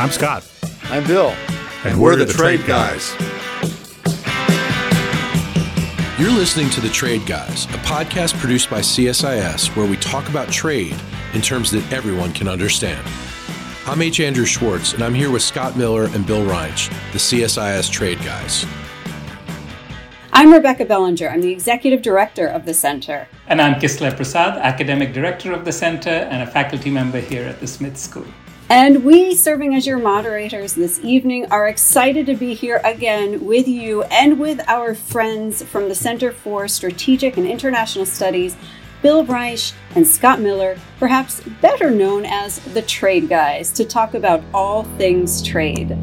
I'm Scott. I'm Bill. And, and we're, we're, the, the Trade, Trade guys. guys. You're listening to The Trade Guys, a podcast produced by CSIS where we talk about trade in terms that everyone can understand. I'm H. Andrew Schwartz, and I'm here with Scott Miller and Bill Reinsch, the CSIS Trade Guys. I'm Rebecca Bellinger. I'm the Executive Director of the Center. And I'm Kislaya Prasad, Academic Director of the Center and a faculty member here at the Smith School. And we, serving as your moderators this evening, are excited to be here again with you and with our friends from the Center for Strategic and International Studies, Bill Reinsch and Scott Miller, perhaps better known as the Trade Guys, to talk about all things trade.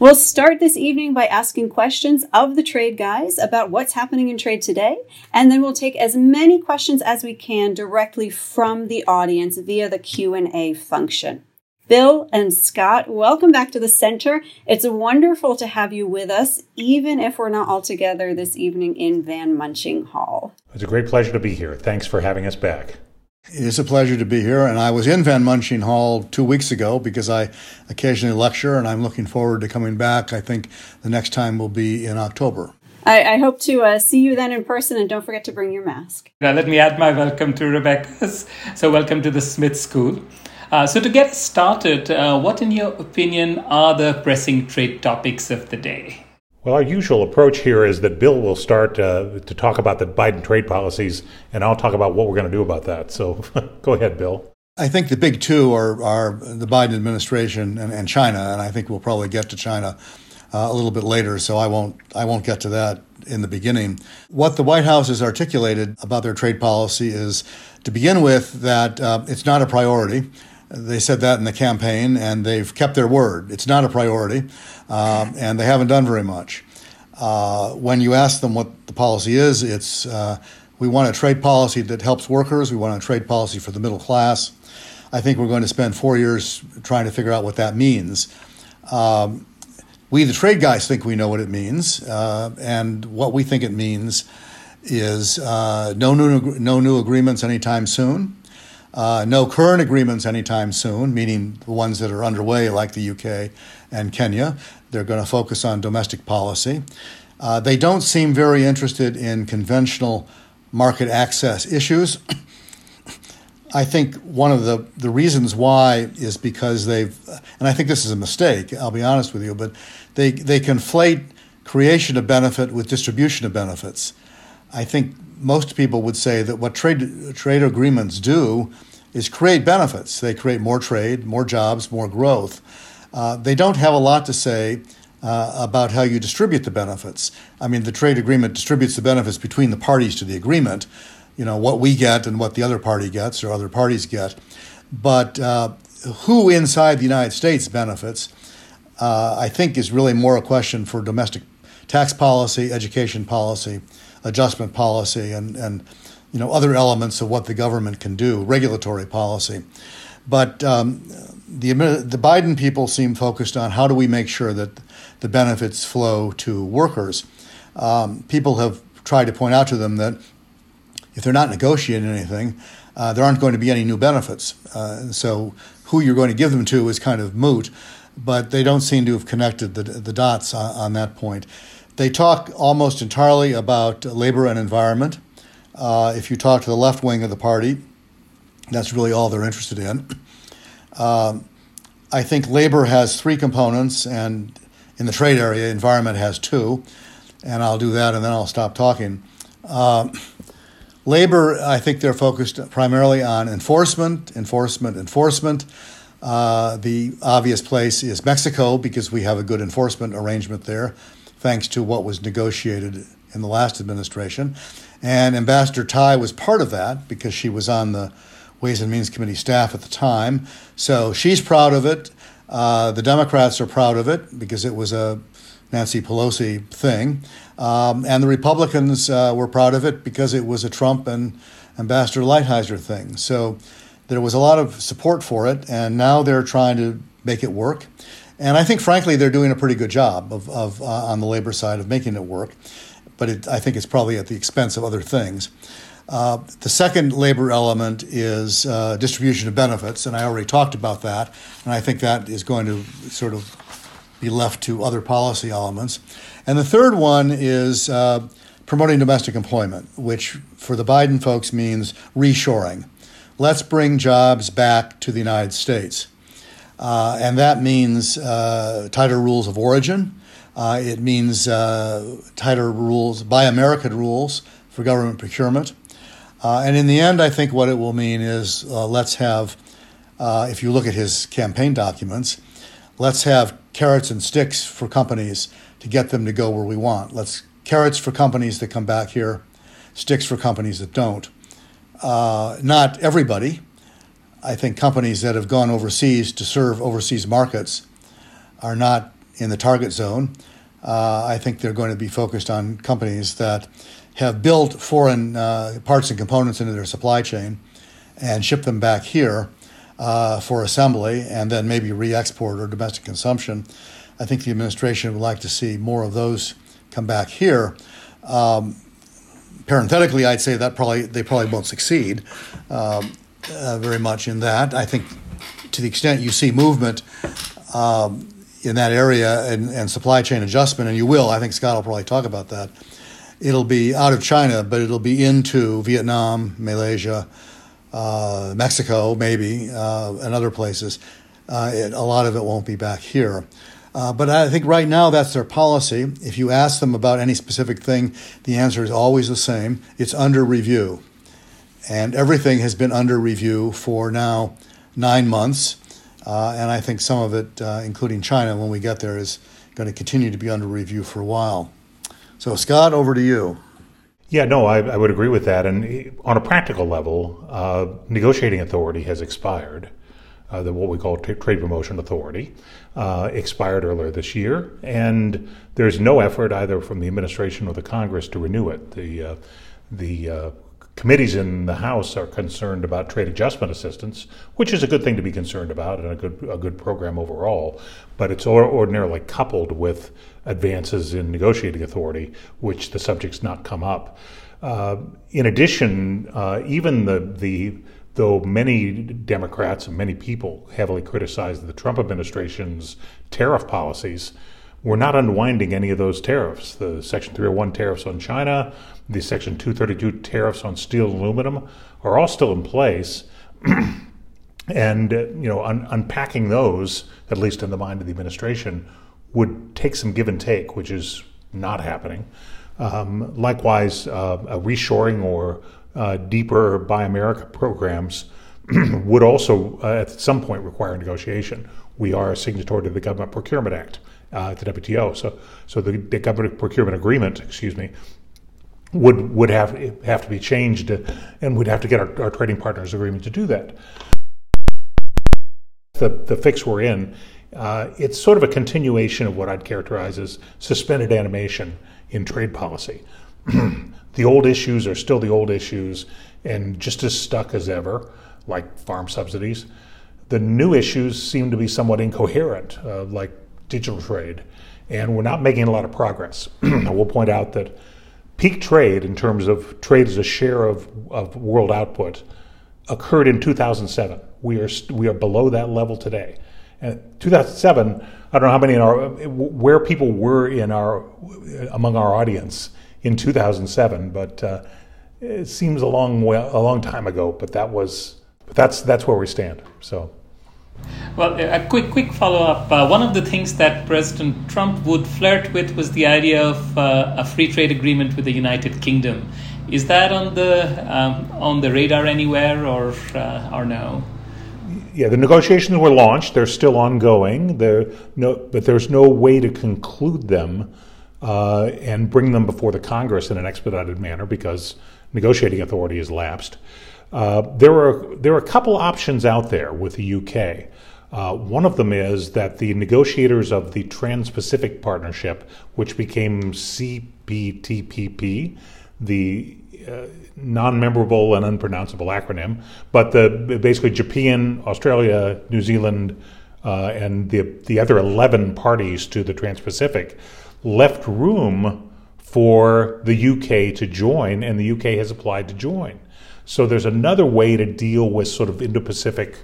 We'll start this evening by asking questions of the trade guys about what's happening in trade today, and then we'll take as many questions as we can directly from the audience via the Q&A function. Bill and Scott, welcome back to the center. It's wonderful to have you with us, even if we're not all together this evening in Van Munching Hall. It's a great pleasure to be here. Thanks for having us back. It's a pleasure to be here. And I was in Van Munching Hall two weeks ago because I occasionally lecture, and I'm looking forward to coming back. I think the next time will be in October. I, I hope to uh, see you then in person, and don't forget to bring your mask. Now, let me add my welcome to Rebecca's. So, welcome to the Smith School. Uh, so, to get started, uh, what, in your opinion, are the pressing trade topics of the day? Well, our usual approach here is that Bill will start uh, to talk about the Biden trade policies, and I'll talk about what we're going to do about that. So go ahead, Bill. I think the big two are, are the Biden administration and, and China, and I think we'll probably get to China uh, a little bit later, so I won't I won't get to that in the beginning. What the White House has articulated about their trade policy is, to begin with, that uh, it's not a priority. They said that in the campaign, and they've kept their word. It's not a priority, um, and they haven't done very much. Uh, when you ask them what the policy is, it's uh, we want a trade policy that helps workers. We want a trade policy for the middle class. I think we're going to spend four years trying to figure out what that means. Um, we, the trade guys, think we know what it means, uh, and what we think it means is uh, no new no new agreements anytime soon. Uh, no current agreements anytime soon, meaning the ones that are underway, like the UK and Kenya. They're going to focus on domestic policy. Uh, they don't seem very interested in conventional market access issues. I think one of the, the reasons why is because they've, and I think this is a mistake, I'll be honest with you, but they, they conflate creation of benefit with distribution of benefits. I think most people would say that what trade trade agreements do is create benefits. They create more trade, more jobs, more growth. Uh, they don't have a lot to say uh, about how you distribute the benefits. I mean, the trade agreement distributes the benefits between the parties to the agreement. You know what we get and what the other party gets or other parties get, but uh, who inside the United States benefits, uh, I think, is really more a question for domestic tax policy, education policy, adjustment policy and, and you know other elements of what the government can do, regulatory policy. But um, the the Biden people seem focused on how do we make sure that the benefits flow to workers. Um, people have tried to point out to them that if they're not negotiating anything, uh, there aren't going to be any new benefits. Uh, so who you're going to give them to is kind of moot. But they don't seem to have connected the, the dots on, on that point. They talk almost entirely about labor and environment. Uh, if you talk to the left wing of the party, that's really all they're interested in. Um, I think labor has three components, and in the trade area, environment has two. And I'll do that and then I'll stop talking. Um, labor, I think they're focused primarily on enforcement, enforcement, enforcement. Uh, the obvious place is Mexico because we have a good enforcement arrangement there thanks to what was negotiated in the last administration. And Ambassador Tai was part of that because she was on the Ways and Means Committee staff at the time. So she's proud of it. Uh, the Democrats are proud of it because it was a Nancy Pelosi thing. Um, and the Republicans uh, were proud of it because it was a Trump and Ambassador Lighthizer thing. So there was a lot of support for it, and now they're trying to make it work. And I think, frankly, they're doing a pretty good job of, of uh, on the labor side of making it work. But it, I think it's probably at the expense of other things. Uh, the second labor element is uh, distribution of benefits, and I already talked about that, and I think that is going to sort of be left to other policy elements. And the third one is uh, promoting domestic employment, which for the Biden folks means reshoring. Let's bring jobs back to the United States. Uh, and that means uh, tighter rules of origin. Uh, it means uh, tighter rules, Buy American rules for government procurement. Uh, and in the end, I think what it will mean is uh, let's have, if you look at his campaign documents, let's have carrots and sticks for companies to get them to go where we want. Let's carrots for companies that come back here, sticks for companies that don't. Uh, not everybody. I think companies that have gone overseas to serve overseas markets are not in the target zone. Uh, I think they're going to be focused on companies that have built foreign uh, parts and components into their supply chain and ship them back here uh, for assembly and then maybe re export or domestic consumption. I think the administration would like to see more of those come back here. Um, parenthetically, I'd say that probably they probably won't succeed um, uh, very much in that. I think to the extent you see movement um, in that area and, and, supply chain adjustment, and you will, I think Scott will probably talk about that. It'll be out of China, but it'll be into Vietnam, Malaysia, uh, Mexico, maybe, uh, and other places. Uh, it, a lot of it won't be back here. Uh, but I think right now that's their policy. If you ask them about any specific thing, the answer is always the same it's under review. And everything has been under review for now nine months. Uh, and I think some of it, uh, including China, when we get there, is going to continue to be under review for a while. So, Scott, over to you. Yeah, no, I, I would agree with that. And on a practical level, uh, negotiating authority has expired uh, the what we call t- Trade Promotion Authority, uh, expired earlier this year, and there's no effort either from the administration or the Congress to renew it. The uh, the committees in the House are concerned about trade adjustment assistance, which is a good thing to be concerned about and a good a good program overall. But it's ordinarily coupled with advances in negotiating authority, which the subject's not come up. Uh, in addition, uh, even the the though many Democrats and many people heavily criticized the Trump administration's tariff policies, we're not unwinding any of those tariffs. The Section 301 tariffs on China, the Section 232 tariffs on steel and aluminum are all still in place. and uh, you know, un- unpacking those, at least in the mind of the administration, would take some give and take, which is not happening. Um, likewise, uh, a reshoring or uh, deeper Buy America programs would also uh, at some point require negotiation. We are a signatory to the Government Procurement Act uh, at the WTO, so so the, the, Government Procurement Agreement, excuse me, would would have have to be changed, and we'd have to get our, our trading partners' agreement to do that. The the fix we're in, uh, it's sort of a continuation of what I'd characterize as suspended animation in trade policy. the old issues are still the old issues and just as stuck as ever, like farm subsidies. The new issues seem to be somewhat incoherent, uh, like digital trade, and we're not making a lot of progress. I will point out that peak trade, in terms of trade as a share of, of world output, occurred in 2007. We are we are below that level today. And 2007, I don't know how many in our where people were in our among our audience in 2007, but uh, it seems a long a long time ago. But that was, but that's that's where we stand. So. Well, a quick quick follow up. Uh, one of the things that President Trump would flirt with was the idea of uh, a free trade agreement with the United Kingdom. Is that on the um, on the radar anywhere, or uh, or no? Yeah, the negotiations were launched. They're still ongoing. There, no, but there's no way to conclude them uh, and bring them before the Congress in an expedited manner because negotiating authority has lapsed. Uh, there are there are a couple options out there with the UK. Uh, one of them is that the negotiators of the Trans-Pacific Partnership, which became CPTPP, the uh, non-memorable and unpronounceable acronym, but the basically Japan, Australia, New Zealand, uh, and the the other eleven parties to the Trans-Pacific left room for the UK to join, and the UK has applied to join. So there's another way to deal with sort of Indo-Pacific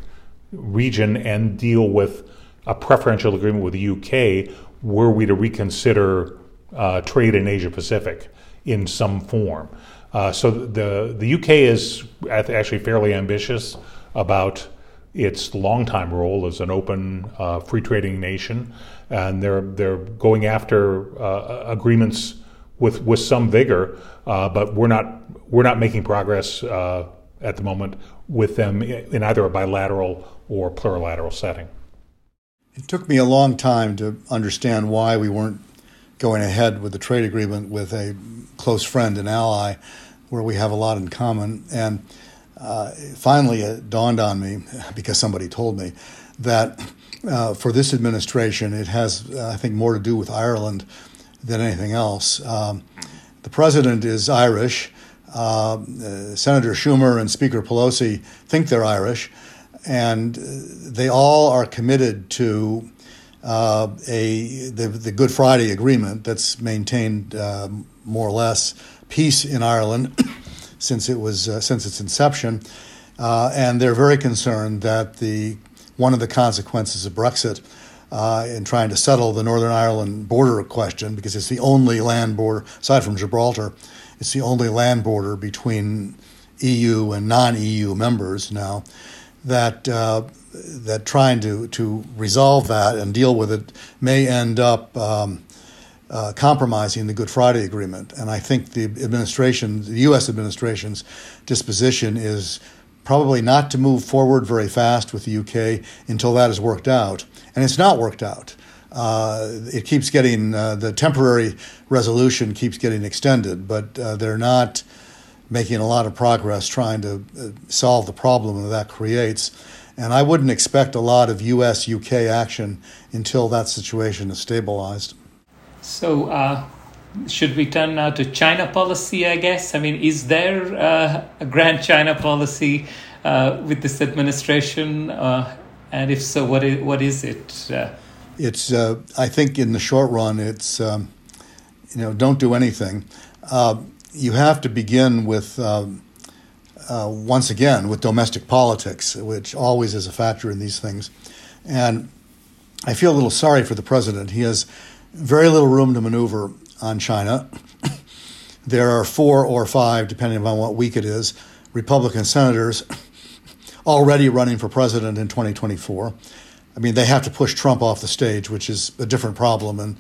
region and deal with a preferential agreement with the UK were we to reconsider uh, trade in Asia Pacific in some form. Uh, so the the UK is actually fairly ambitious about its longtime role as an open, uh, free trading nation, and they're they're going after uh, agreements with with some vigor. Uh, but we're not we're not making progress uh, at the moment with them in either a bilateral or plurilateral setting. It took me a long time to understand why we weren't going ahead with the trade agreement with a close friend and ally where we have a lot in common. And uh, finally, it dawned on me, because somebody told me, that uh, for this administration, it has, uh, I think, more to do with Ireland than anything else. Um, the president is Irish. Uh, Senator Schumer and Speaker Pelosi think they're Irish and they all are committed to uh, a the, the, Good Friday Agreement that's maintained uh, more or less peace in Ireland since it was uh, since its inception, uh, and they're very concerned that the one of the consequences of Brexit. Uh, in trying to settle the Northern Ireland border question, because it's the only land border, aside from Gibraltar, it's the only land border between EU and non EU members now that uh, that trying to to resolve that and deal with it may end up um, uh, compromising the Good Friday Agreement. And I think the administration, the U.S. administration's disposition is probably not to move forward very fast with the UK until that is worked out. And it's not worked out. Uh, it keeps getting uh, the temporary resolution keeps getting extended, but uh, they're not making a lot of progress trying to uh, solve the problem that that creates. And I wouldn't expect a lot of US UK action until that situation is stabilized. So, uh, should we turn now to China policy, I guess? I mean, is there uh, a grand China policy with this administration? Uh, and if so, what is, what is it? Uh, it's, I think, in the short run, it's, um, you know, don't do anything you have to begin with, um, uh, once again, with domestic politics, which always is a factor in these things. And I feel a little sorry for the president. He has very little room to maneuver on China. there are four or five, depending on what week it is, Republican senators already running for president in 2024. I mean, they have to push Trump off the stage, which is a different problem. And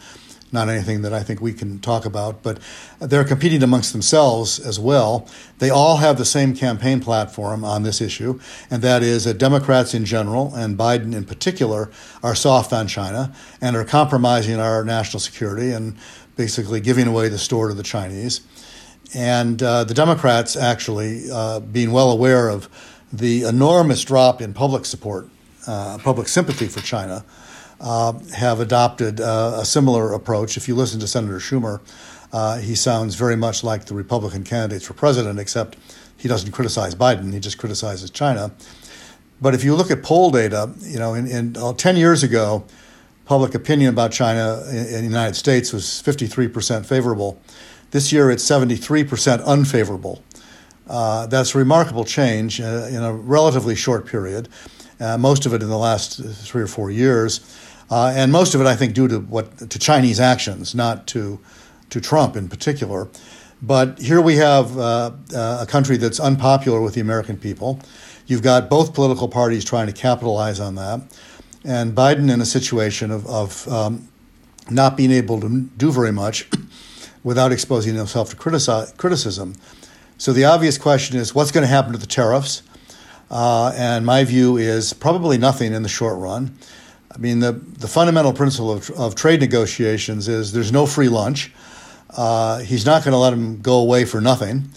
not anything that I think we can talk about, but they're competing amongst themselves as well. They all have the same campaign platform on this issue, and that is that Democrats in general, and Biden in particular, are soft on China and are compromising our national security and basically giving away the store to the Chinese. And uh, the Democrats actually, uh, being well aware of the enormous drop in public support, uh, public sympathy for China, uh, have adopted uh, a similar approach. If you listen to Senator Schumer, uh, he sounds very much like the Republican candidates for president, except he doesn't criticize Biden, he just criticizes China. But if you look at poll data, you know, in, in uh, 10 years ago, public opinion about China in, in the United States was 53% favorable. This year, it's 73% unfavorable. Uh, that's a remarkable change uh, in a relatively short period, uh, most of it in the last three or four years. Uh, and most of it, I think, due to what to Chinese actions, not to to Trump in particular. But here we have uh, a country that's unpopular with the American people. You've got both political parties trying to capitalize on that, and Biden in a situation of, of um, not being able to do very much without exposing himself to criticism. So the obvious question is, what's going to happen to the tariffs? Uh, and my view is probably nothing in the short run. I mean, the, the fundamental principle of, of trade negotiations is there's no free lunch. Uh, he's not going to let them go away for nothing.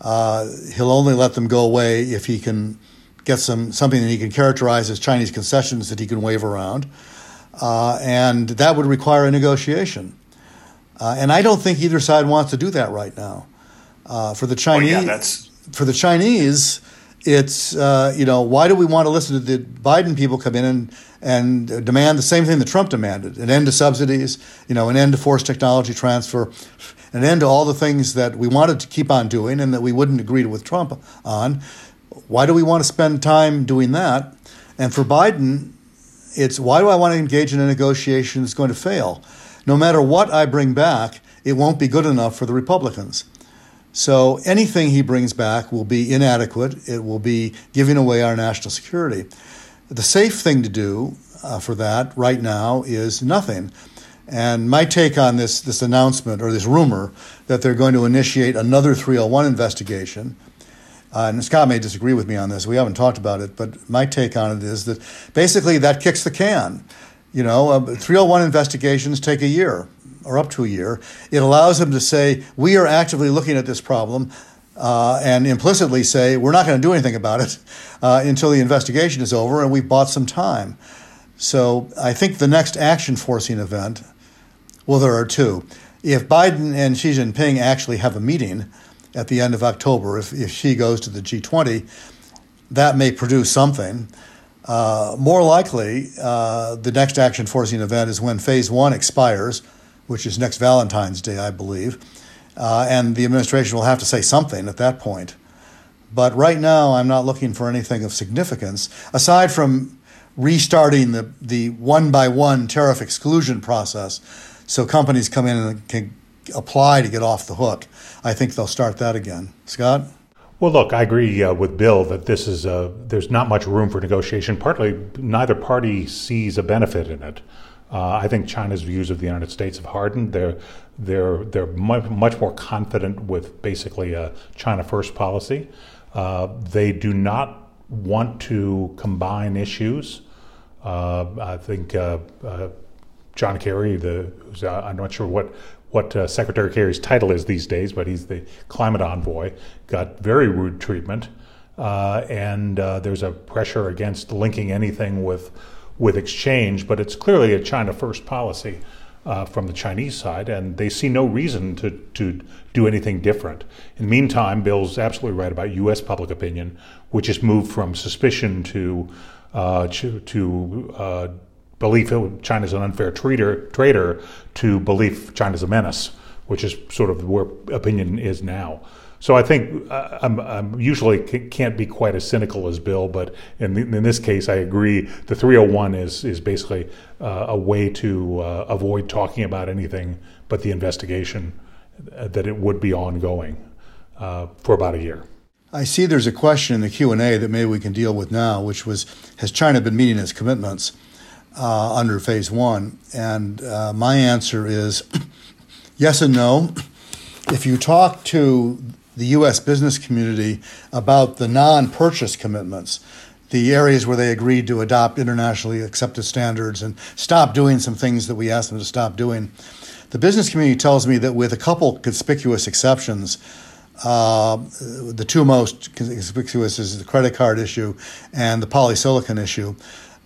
Uh, he'll only let them go away if he can get some something that he can characterize as Chinese concessions that he can wave around, uh, and that would require a negotiation. Uh, and I don't think either side wants to do that right now. Uh, for the Chinese, well, yeah, for the Chinese, it's uh, you know why do we want to listen to the Biden people come in and and demand the same thing that Trump demanded an end to subsidies, you know, an end to forced technology transfer, an end to all the things that we wanted to keep on doing and that we wouldn't agree with Trump on. Why do we want to spend time doing that? And for Biden, it's why do I want to engage in a negotiation that's going to fail? No matter what I bring back, it won't be good enough for the Republicans. So anything he brings back will be inadequate. It will be giving away our national security. The safe thing to do uh, for that right now is nothing. And my take on this, this announcement or this rumor that they're going to initiate another 301 investigation, uh, and Scott may disagree with me on this, we haven't talked about it, but my take on it is that basically that kicks the can. You know, uh, 301 investigations take a year or up to a year. It allows them to say, we are actively looking at this problem. Uh, and implicitly say we're not going to do anything about it uh, until the investigation is over and we've bought some time. So I think the next action forcing event, well, there are two. If Biden and Xi Jinping actually have a meeting at the end of October, if, if Xi goes to the G20, that may produce something. Uh, more likely, uh, the next action forcing event is when phase one expires which is next Valentine's Day, I believe. Uh, and the administration will have to say something at that point. But right now, I'm not looking for anything of significance, aside from restarting the, the one by one tariff exclusion process so companies come in and can apply to get off the hook. I think they'll start that again. Scott? Well, look, I agree uh, with Bill that this is a, there's not much room for negotiation. Partly, neither party sees a benefit in it. Uh, I think China's views of the United States have hardened. They're they're they're much, more confident with basically a China first policy. Uh, they do not want to combine issues. Uh, I think uh, uh, John Kerry, the uh, I'm not sure what what Secretary Kerry's title is these days, but he's the climate envoy. Got very rude treatment, and there's a pressure against linking anything with with exchange, but it's clearly a China first policy uh, from the Chinese side, and they see no reason to, to do anything different. In the meantime, Bill's absolutely right about U.S. public opinion, which has moved from suspicion to uh, to, to uh, belief China's an unfair trader, trader to belief China's a menace, which is sort of where opinion is now. So I think uh, I'm, I'm, usually can't be quite as cynical as Bill, but in, in this case, I agree. The 301 is is basically uh, a way to uh, avoid talking about anything but the investigation uh, that it would be ongoing uh, for about a year. I see there's a question in the Q and A that maybe we can deal with now, which was Has China been meeting its commitments uh, under Phase One? And my answer is yes and no. If you talk to the U.S. business community about the non purchase commitments, the areas where they agreed to adopt internationally accepted standards and stop doing some things that we asked them to stop doing. The business community tells me that, with a couple conspicuous exceptions, uh, the two most conspicuous is the credit card issue and the polysilicon issue.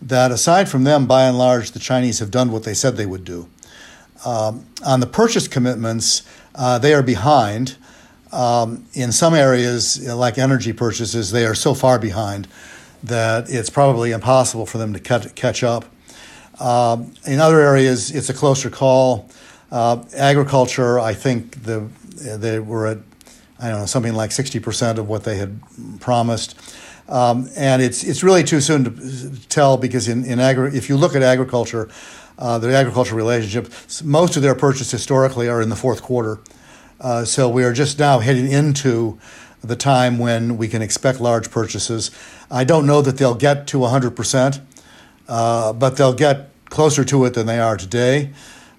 That aside from them, by and large, the Chinese have done what they said they would do. Um, on the purchase commitments, uh, they are behind. Um, in some areas, like energy purchases, they are so far behind that it's probably impossible for them to catch up. Um, in other areas, it's a closer call. Uh, agriculture, I think the they were at I don't know something like sixty percent of what they had promised, um, and it's it's really too soon to tell because in in agri- if you look at agriculture, uh, the agricultural relationship, most of their purchases historically are in the fourth quarter. Uh, so we are just now heading into the time when we can expect large purchases. I don't know that they'll get to 100%, uh, but they'll get closer to it than they are today.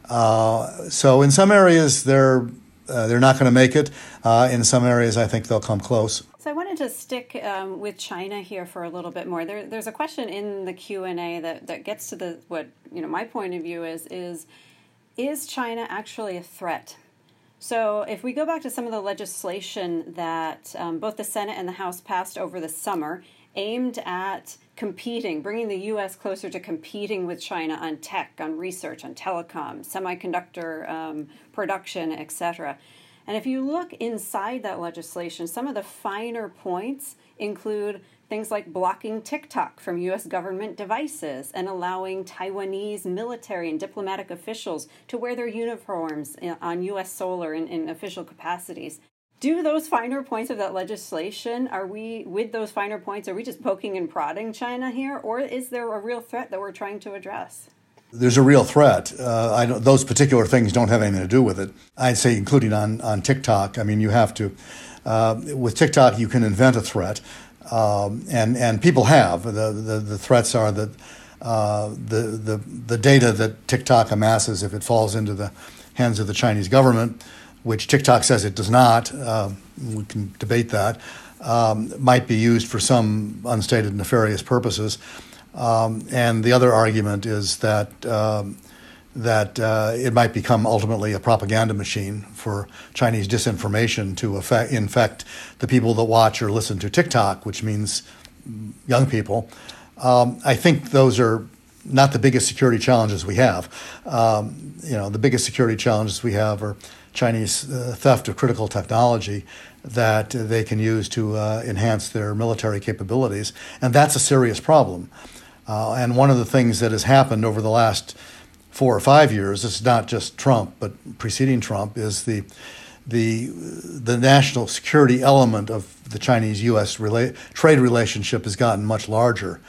Uh, so in some areas, they're uh, they're not going to make it. Uh, in some areas, I think they'll come close. So I wanted to stick um, with China here for a little bit more. There, there's a question in the Q and A that, that gets to the what you know my point of view is is is China actually a threat so, if we go back to some of the legislation that um, both the Senate and the House passed over the summer, aimed at competing, bringing the U.S. closer to competing with China on tech, on research, on telecom, semiconductor um, production, etc. And if you look inside that legislation, some of the finer points include Things like blocking TikTok from U.S. government devices and allowing Taiwanese military and diplomatic officials to wear their uniforms on U.S. solar in, in official capacities. Do those finer points of that legislation, are we, with those finer points, are we just poking and prodding China here, or is there a real threat that we're trying to address? There's a real threat. Uh, those particular things don't have anything to do with it. I'd say, including on, on TikTok. I mean, you have to, uh, with TikTok, you can invent a threat. Um, and and people have the the, the threats are that uh, the the the data that TikTok amasses if it falls into the hands of the Chinese government, which TikTok says it does not, uh, we can debate that, um, might be used for some unstated nefarious purposes. Um, and the other argument is that um, that uh, it might become ultimately a propaganda machine for Chinese disinformation to affect, infect the people that watch or listen to TikTok, which means young people. Um, I think those are not the biggest security challenges we have. Um, you know, the biggest security challenges we have are Chinese uh, theft of critical technology that they can use to uh, enhance their military capabilities, and that's a serious problem. Uh, and one of the things that has happened over the last four or five years, it's not just Trump, but preceding Trump, is the the the national security element of the Chinese-U.S. Rela- trade relationship has gotten much larger,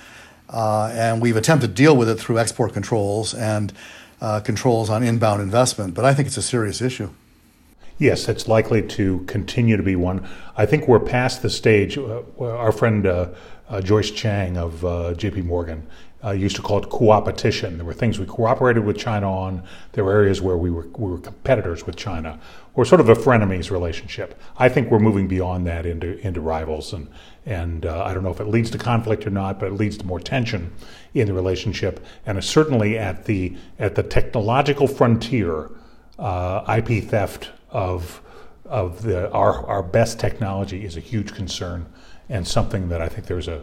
uh, and we've attempted to deal with it through export controls and uh, controls on inbound investment. But I think it's a serious issue. Yes, it's likely to continue to be one. I think we're past the stage. Uh, our friend uh, uh, Joyce Chang of uh, J.P. Morgan uh, used to call it cooperation. There were things we cooperated with China on. There were areas where we were, we were competitors with China, or sort of a frenemies relationship. I think we're moving beyond that into into rivals, and and uh, I don't know if it leads to conflict or not, but it leads to more tension in the relationship, and certainly at the at the technological frontier, uh, IP theft of of the our our best technology is a huge concern, and something that I think there's a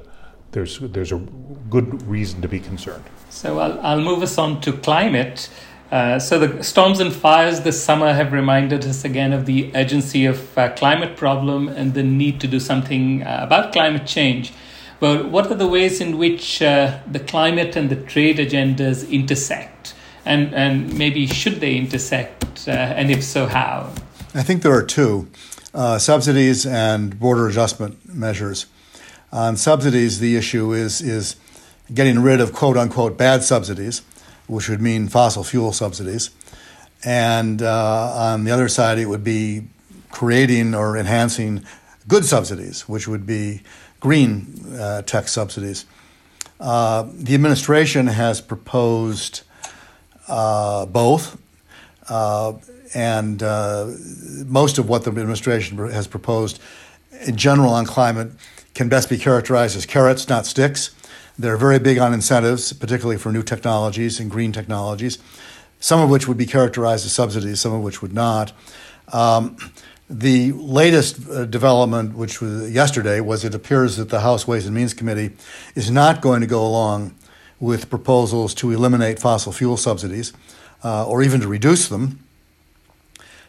there's there's a good reason to be concerned. So I'll, I'll move us on to climate. Uh, so the storms and fires this summer have reminded us again of the urgency of uh, climate problem and the need to do something uh, about climate change. But what are the ways in which uh, the climate and the trade agendas intersect, and and maybe should they intersect, uh, and if so, how? I think there are two: uh, subsidies and border adjustment measures. On subsidies, the issue is, is getting rid of quote unquote bad subsidies, which would mean fossil fuel subsidies. And uh, on the other side, it would be creating or enhancing good subsidies, which would be green uh, tech subsidies. Uh, the administration has proposed uh, both, uh, and uh, most of what the administration has proposed in general on climate can best be characterized as carrots, not sticks. They're very big on incentives, particularly for new technologies and green technologies, some of which would be characterized as subsidies, some of which would not. Um, the latest uh, development, which was yesterday, was it appears that the House Ways and Means Committee is not going to go along with proposals to eliminate fossil fuel subsidies uh, or even to reduce them.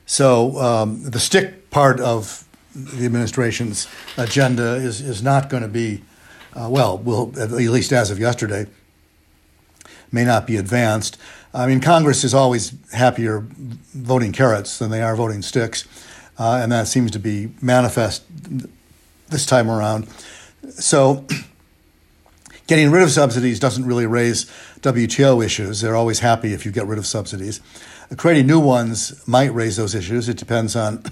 So um, the stick part of the administration's agenda is, is not going to be, uh, well, will at least as of yesterday, may not be advanced. I mean, Congress is always happier voting carrots than they are voting sticks, uh, and that seems to be manifest this time around. So, getting rid of subsidies doesn't really raise WTO issues. They're always happy if you get rid of subsidies. Creating new ones might raise those issues. It depends on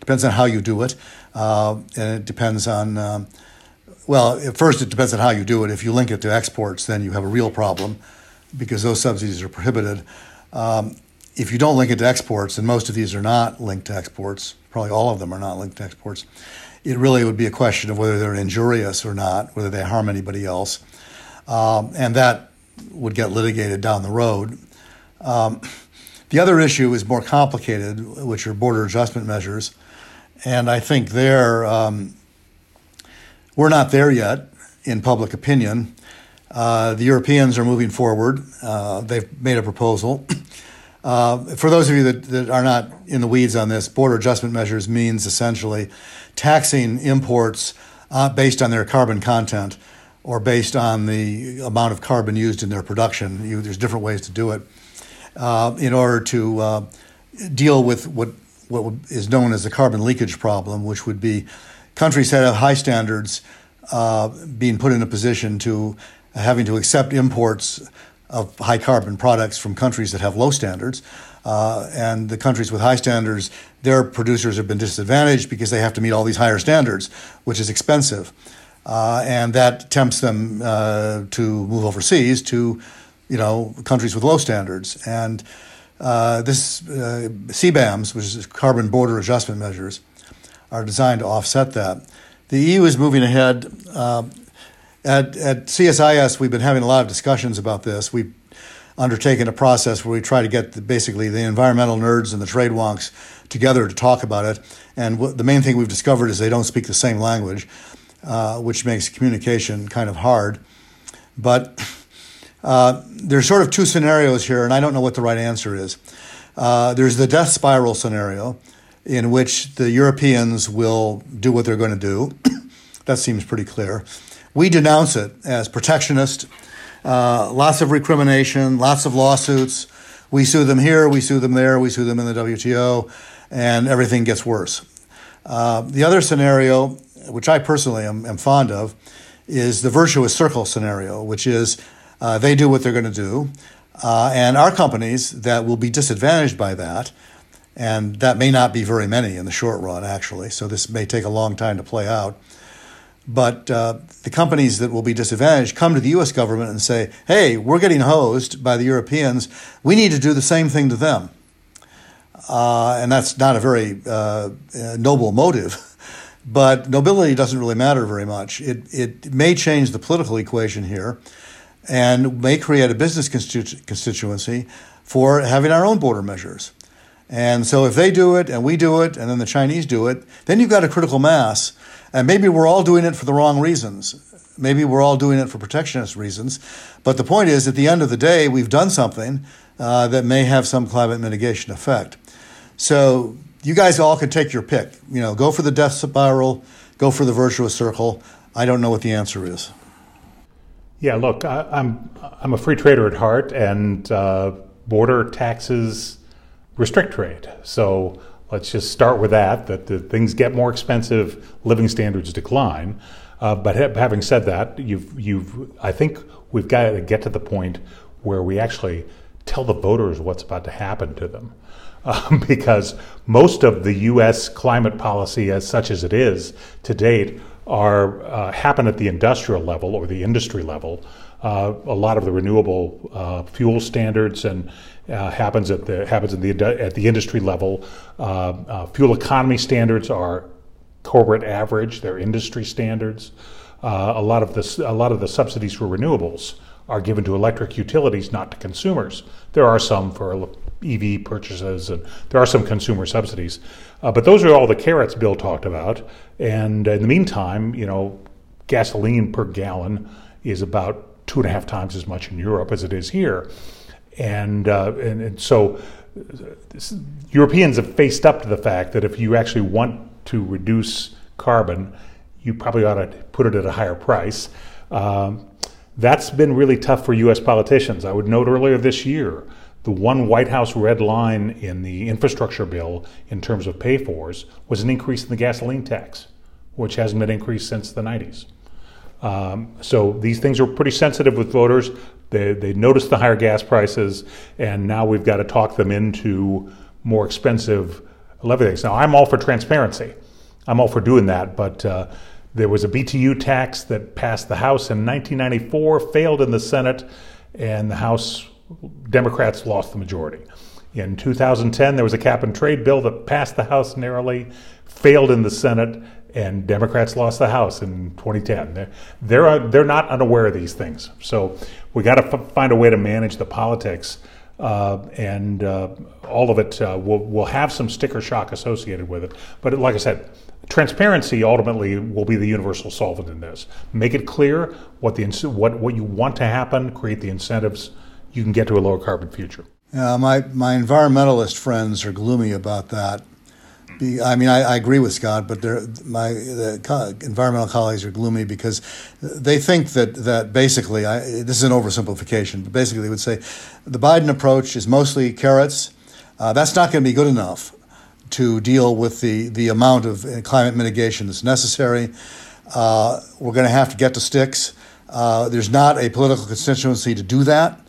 Depends on how you do it, uh, and it depends on. Um, well, first, it depends on how you do it. If you link it to exports, then you have a real problem because those subsidies are prohibited. Um, if you don't link it to exports, and most of these are not linked to exports, probably all of them are not linked to exports, it really would be a question of whether they're injurious or not, whether they harm anybody else. Um, and that would get litigated down the road. Um, the other issue is more complicated, which are border adjustment measures. And I think there, um, we're not there yet in public opinion. Uh, the Europeans are moving forward. Uh, they've made a proposal. Uh, for those of you that, that are not in the weeds on this, border adjustment measures means essentially taxing imports uh, based on their carbon content or based on the amount of carbon used in their production. You, there's different ways to do it uh, in order to uh, deal with what what is known as the carbon leakage problem, which would be countries that have high standards uh, being put in a position to having to accept imports of high carbon products from countries that have low standards. Uh, and the countries with high standards, their producers have been disadvantaged because they have to meet all these higher standards, which is expensive. Uh, and that tempts them uh, to move overseas to, you know, countries with low standards. And uh, this uh, CBAMs, which is carbon border adjustment measures, are designed to offset that. The EU is moving ahead. Uh, at, at CSIS, we've been having a lot of discussions about this. We've undertaken a process where we try to get the, basically the environmental nerds and the trade wonks together to talk about it. And the main thing we've discovered is they don't speak the same language, uh, which makes communication kind of hard. But uh, there's sort of two scenarios here, and I don't know what the right answer is. Uh, there's the death spiral scenario, in which the Europeans will do what they're going to do. that seems pretty clear. We denounce it as protectionist, uh, lots of recrimination, lots of lawsuits. We sue them here, we sue them there, we sue them in the WTO, and everything gets worse. Uh, the other scenario, which I personally am, am, fond of, is the virtuous circle scenario, which is uh, they do what they're going to do, uh, and our companies that will be disadvantaged by that and that may not be very many in the short run, actually. So this may take a long time to play out. But uh, the companies that will be disadvantaged come to the U.S. government and say, "Hey, we're getting hosed by the Europeans. We need to do the same thing to them." Uh, and that's not a very uh, noble motive. But nobility doesn't really matter very much. It, it may change the political equation here and may create a business constitu- constituency for having our own border measures. And so if they do it and we do it and then the Chinese do it, then you've got a critical mass. And maybe we're all doing it for the wrong reasons. Maybe we're all doing it for protectionist reasons. But the point is, at the end of the day, we've done something uh, that may have some climate mitigation effect. So you guys all can take your pick. You know, go for the death spiral, go for the virtuous circle. I don't know what the answer is. Yeah, look, I, am I'm, I'm a free trader at heart, and uh, border taxes restrict trade. So let's just start with that, that the things get more expensive, living standards decline. Uh, but ha- having said that, you've, you've, I think we've got to get to the point where we actually tell the voters what's about to happen to them. Um, because most of the U.S. climate policy, as such as it is to date, are uh, happen at the industrial level or the industry level. Uh, a lot of the renewable uh, fuel standards and uh, happens at the happens at the at the industry level. Uh, uh, fuel economy standards are corporate average; they're industry standards. A lot of this, a lot of the subsidies for renewables are given to electric utilities, not to consumers. There are some for EV purchases, and there are some consumer subsidies, uh, but those are all the carrots Bill talked about. And in the meantime, you know, gasoline per gallon is about two and a half times as much in Europe as it is here. And, uh, and, and, so Europeans have faced up to the fact that if you actually want to reduce carbon, you probably ought to put it at a higher price. Um, that's been really tough for U.S. politicians. I would note earlier this year, the one White House red line in the infrastructure bill in terms of pay fors was an increase in the gasoline tax, which hasn't been increased since the 90s. Um, so these things are pretty sensitive with voters. They, they noticed the higher gas prices, and now we've got to talk them into more expensive levy. Now, I'm all for transparency. I'm all for doing that, but uh, there was a BTU tax that passed the House in 1994, failed in the Senate, and the House Democrats lost the majority. In 2010, there was a cap and trade bill that passed the House narrowly, failed in the Senate, and Democrats lost the House in 2010. They're they're, they're not unaware of these things. So we got to f- find a way to manage the politics, uh, and uh, all of it uh, will will have some sticker shock associated with it. But like I said, transparency ultimately will be the universal solvent in this. Make it clear what the what what you want to happen. Create the incentives. You can get to a lower carbon future. Yeah, my my environmentalist friends are gloomy about that I mean, I, I, agree with Scott, but my the environmental colleagues are gloomy because they think that that basically, I, this is an oversimplification, but basically they would say the Biden approach is mostly carrots. Uh, that's not going to be good enough to deal with the the amount of climate mitigation that's necessary. Uh, we're going to have to get to sticks. Uh, there's not a political constituency to do that.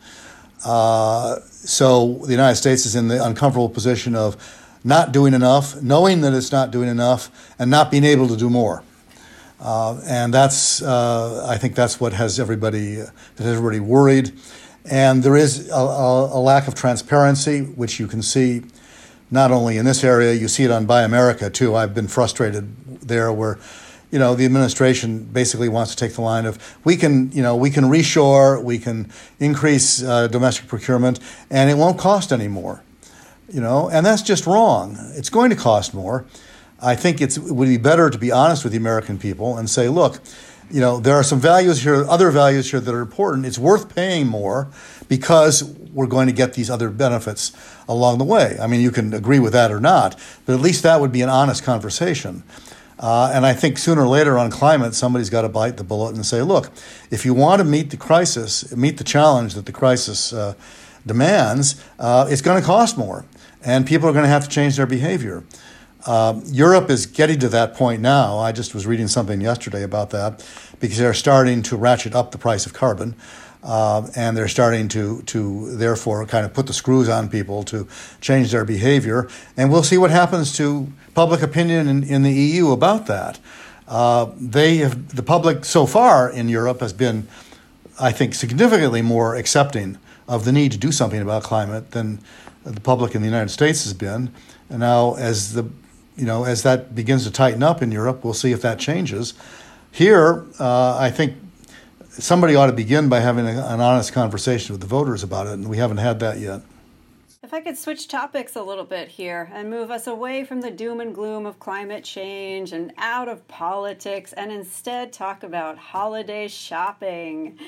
Uh, so the United States is in the uncomfortable position of not doing enough, knowing that it's not doing enough, and not being able to do more. Uh, and that's, uh, I think, that's what has everybody that has everybody worried. And there is a, a, a, lack of transparency, which you can see not only in this area, you see it on Buy America too. I've been frustrated there, where you know the administration basically wants to take the line of we can, you know, we can reshore, we can increase uh, domestic procurement, and it won't cost any more you know, and that's just wrong. It's going to cost more. I think it would be better to be honest with the American people and say, look, you know, there are some values here, other values here that are important. It's worth paying more because we're going to get these other benefits along the way. I mean, you can agree with that or not, but at least that would be an honest conversation. Uh, and I think sooner or later on climate, somebody's got to bite the bullet and say, look, if you want to meet the crisis, meet the challenge that the crisis uh, demands, uh, it's going to cost more and people are going to have to change their behavior. Uh, Europe is getting to that point now. I just was reading something yesterday about that because they're starting to ratchet up the price of carbon. Uh, and they're starting to, to therefore kind of put the screws on people to change their behavior. And we'll see what happens to public opinion in, in the EU about that. Uh, they have, the public so far in Europe has been, I think, significantly more accepting of the need to do something about climate than the public in the United States has been. And now, as the you know, as that begins to tighten up in Europe, we'll see if that changes. Here, uh, I think somebody ought to begin by having a, an honest conversation with the voters about it, and we haven't had that yet. If I could switch topics a little bit here and move us away from the doom and gloom of climate change and out of politics and instead talk about holiday shopping.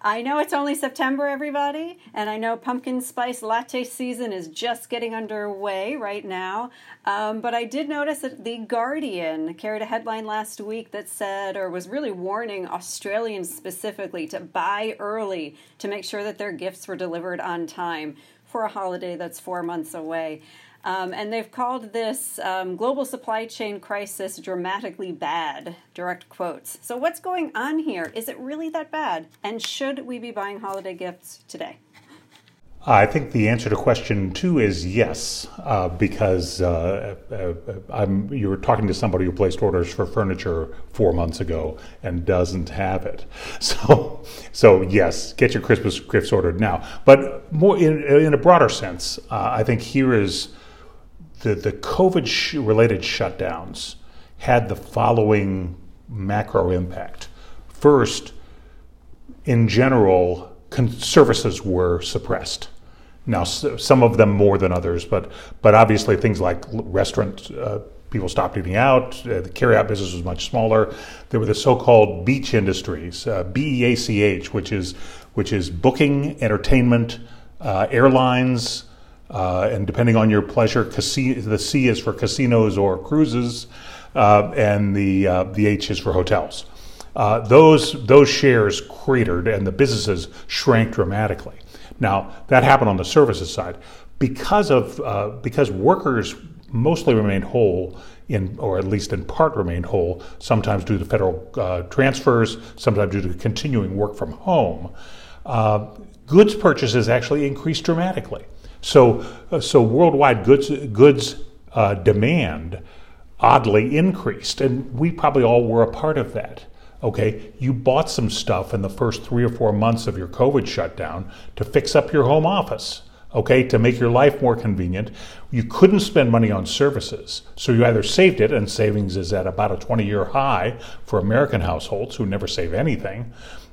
I know it's only September, everybody, and I know pumpkin spice latte season is just getting underway right now. Um, but I did notice that The Guardian carried a headline last week that said, or was really warning Australians specifically to buy early to make sure that their gifts were delivered on time for a holiday that's four months away. Um, and they've called this um, global supply chain crisis dramatically bad, direct quotes. So, what's going on here? Is it really that bad? And should we be buying holiday gifts today? I think the answer to question two is yes, uh, because uh, uh, you were talking to somebody who placed orders for furniture four months ago and doesn't have it. So, so yes, get your Christmas gifts ordered now. But more in, in a broader sense, uh, I think here is the, the COVID related shutdowns had the following macro impact. First, in general, services were suppressed. Now, some of them more than others, but but obviously things like restaurant uh, people stopped eating out. Uh, the carryout business was much smaller. There were the so-called beach industries, uh, BEACH, which is which is booking, entertainment, uh, airlines, uh, and depending on your pleasure, casi- the C is for casinos or cruises, uh, and the the H is for hotels. Those those shares cratered, and the businesses shrank dramatically. Now that happened on the services side because of uh, because workers mostly remained whole in, or at least in part remained whole. Sometimes due to federal uh, transfers, sometimes due to continuing work from home. goods purchases actually increased dramatically. So, uh, so worldwide goods goods uh, demand oddly increased, and we probably all were a part of that. Okay, you bought some stuff in the first three or four months of your COVID shutdown to fix up your home office. Okay, to make your life more convenient. You couldn't spend money on services, so you either saved it, and savings is at about a 20-year high for American households who never save anything.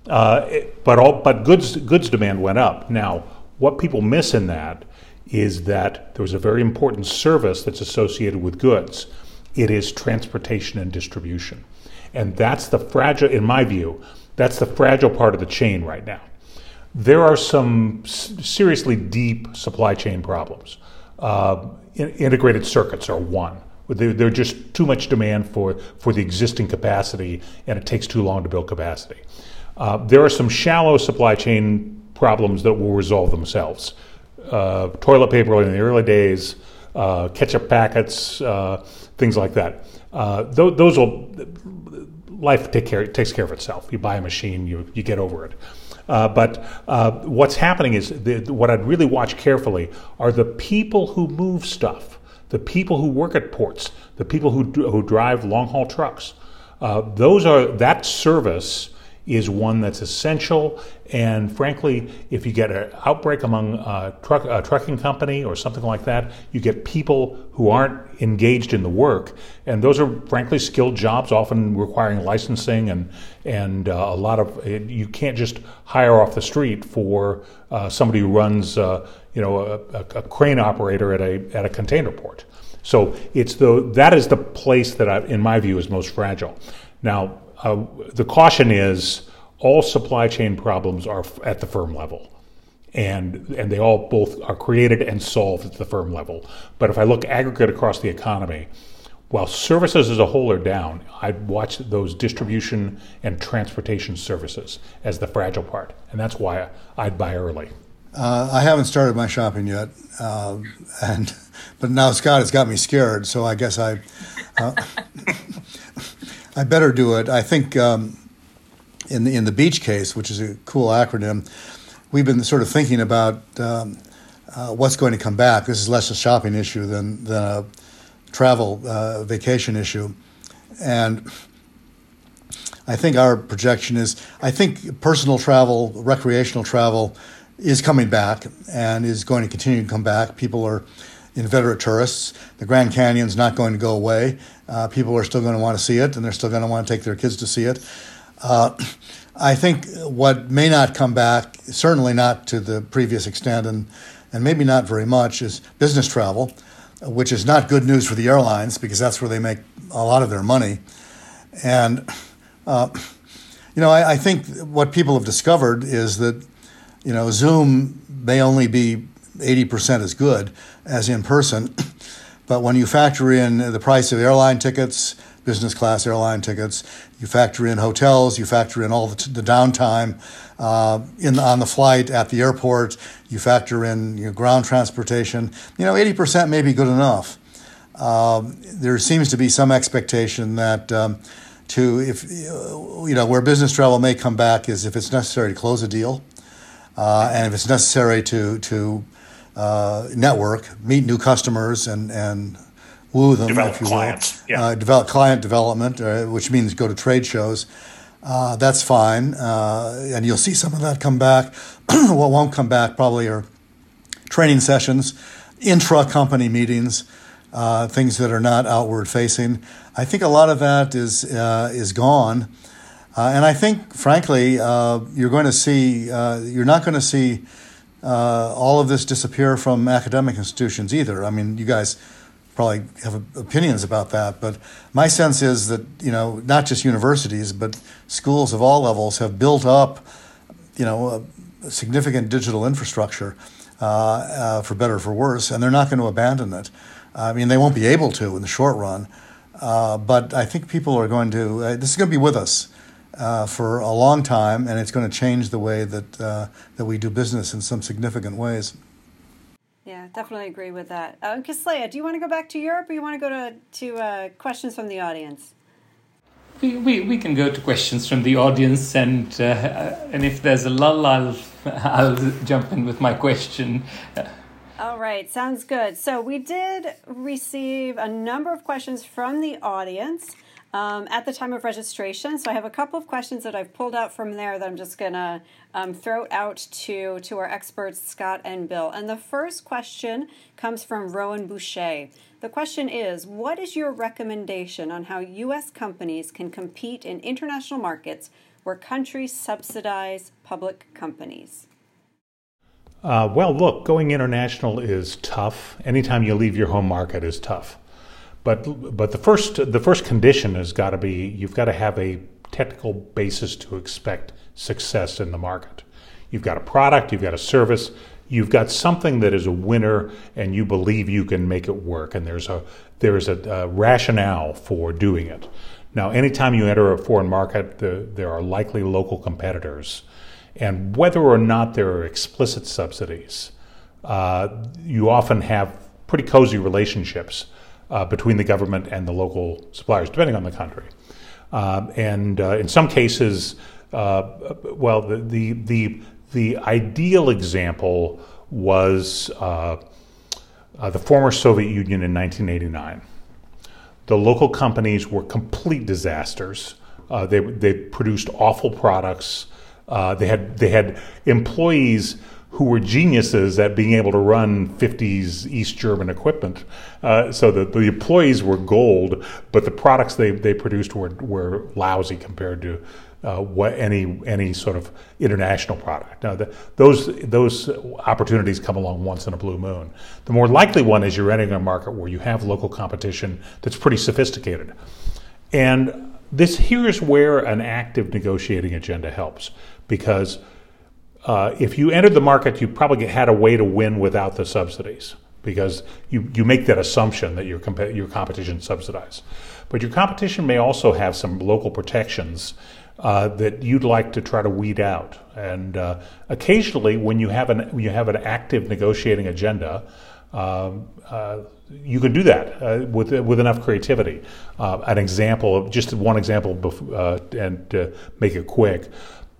Uh, but all but goods goods demand went up. Now, what people miss in that is that there was a very important service that's associated with goods. It is transportation and distribution. And that's the fragile, in my view, that's the fragile part of the chain right now. There are some seriously deep supply chain problems. Uh, integrated circuits are one. There's just too much demand for, for the existing capacity, and it takes too long to build capacity. Uh, there are some shallow supply chain problems that will resolve themselves. Uh, toilet paper in the early days, uh, ketchup packets, uh, things like that. Uh, th- those will life take care takes care of itself. You buy a machine, you you get over it. Uh, but uh, what's happening is the, what I'd really watch carefully are the people who move stuff, the people who work at ports, the people who who drive long haul trucks. Uh, those are that service is one that's essential. And frankly, if you get an outbreak among a, truck, a trucking company or something like that, you get people who aren't engaged in the work. And those are frankly skilled jobs, often requiring licensing and, and uh, a lot of, you can't just hire off the street for uh, somebody who runs, uh, you know, a, a, crane operator at a, at a container port. So it's the, that is the place that I, in my view is most fragile. Now, uh, the caution is all supply chain problems are at the firm level. And, and they all both are created and solved at the firm level. But if I look aggregate across the economy, while services as a whole are down, I'd watch those distribution and transportation services as the fragile part. And that's why I'd buy early. Uh, I haven't started my shopping yet, uh, and but now Scott has got me scared. So I guess I, uh, I better do it. I think um, in the in the beach case, which is a cool acronym, we've been sort of thinking about um, uh, what's going to come back. This is less a shopping issue than than a travel uh, vacation issue, and. I think our projection is I think personal travel, recreational travel is coming back and is going to continue to come back. People are inveterate tourists. The Grand Canyon's not going to go away. Uh, people are still going to want to see it, and they're still going to want to take their kids to see it. Uh, I think what may not come back, certainly not to the previous extent, and and maybe not very much, is business travel, which is not good news for the airlines because that's where they make a lot of their money. And uh, you know, I, I think what people have discovered is that you know Zoom may only be 80% as good as in person. But when you factor in the price of airline tickets, business class airline tickets, you factor in hotels, you factor in all the, t- the downtime uh, in on the flight at the airport, you factor in you know, ground transportation. You know, 80% may be good enough. Um, there seems to be some expectation that um, to if you know where business travel may come back is if it's necessary to close a deal, uh, and if it's necessary to to uh, network, meet new customers, and and woo them, develop if you clients. will. Yeah. Uh, develop client development, uh, which means go to trade shows. Uh, that's fine, uh, and you'll see some of that come back. what won't come back probably are training sessions, intra company meetings, uh, things that are not outward facing. I think a lot of that is is gone. and I think, frankly, you're going to see, you're not going to see uh, all of this disappear from academic institutions either. I mean, you guys probably have opinions about that, but my sense is that you know not just universities but schools of all levels have built up, you know, significant digital infrastructure uh, uh, for better or for worse, and they're not going to abandon it. I mean, they won't be able to in the short run, uh, but I think people are going to. Uh, this is going to be with us uh, for a long time, and it's going to change the way that uh, that we do business in some significant ways. Yeah, definitely agree with that. Uh, Kislaya, do you want to go back to Europe, or you want to go to to uh, questions from the audience? We, we, we can go to questions from the audience, and uh, and if there's a lull, I'll I'll jump in with my question. All right, sounds good. So we did receive a number of questions from the audience um, at the time of registration. So I have a couple of questions that I've pulled out from there that I'm just going to um, throw out to, to our experts, Scott and Bill. And the first question comes from Rowan Boucher. The question is What is your recommendation on how U.S. companies can compete in international markets where countries subsidize public companies? Uh, well, look, going international is tough. Anytime you leave your home market is tough. But but the first the first condition has got to be you've got to have a technical basis to expect success in the market. You've got a product, you've got a service, you've got something that is a winner and you believe you can make it work and there's a there's a, a rationale for doing it now anytime you enter a foreign market the, there are likely local competitors and whether or not there are explicit subsidies uh, you often have pretty cozy relationships uh, between the government and the local suppliers depending on the country uh, and uh, in some cases uh, well the, the the the ideal example was uh, uh, the former Soviet Union in 1989. The local companies were complete disasters. They, they produced awful products. They had they had employees who were geniuses at being able to run 50s East German equipment. Uh, so the, the employees were gold, but the products they, they produced were, were lousy compared to uh, what any any sort of international product. Now, the, those those opportunities come along once in a blue moon. The more likely one is you're entering a market where you have local competition that's pretty sophisticated, and this here's where an active negotiating agenda helps because. Uh, if you entered the market, you probably had a way to win without the subsidies because you, you make that assumption that your, comp- your competition subsidized. But your competition may also have some local protections uh, that you'd like to try to weed out. And uh, occasionally, when you have an when you have an active negotiating agenda, um, uh, you can do that uh, with with enough creativity. Uh, an example, of, just one example, bef- and to make it quick.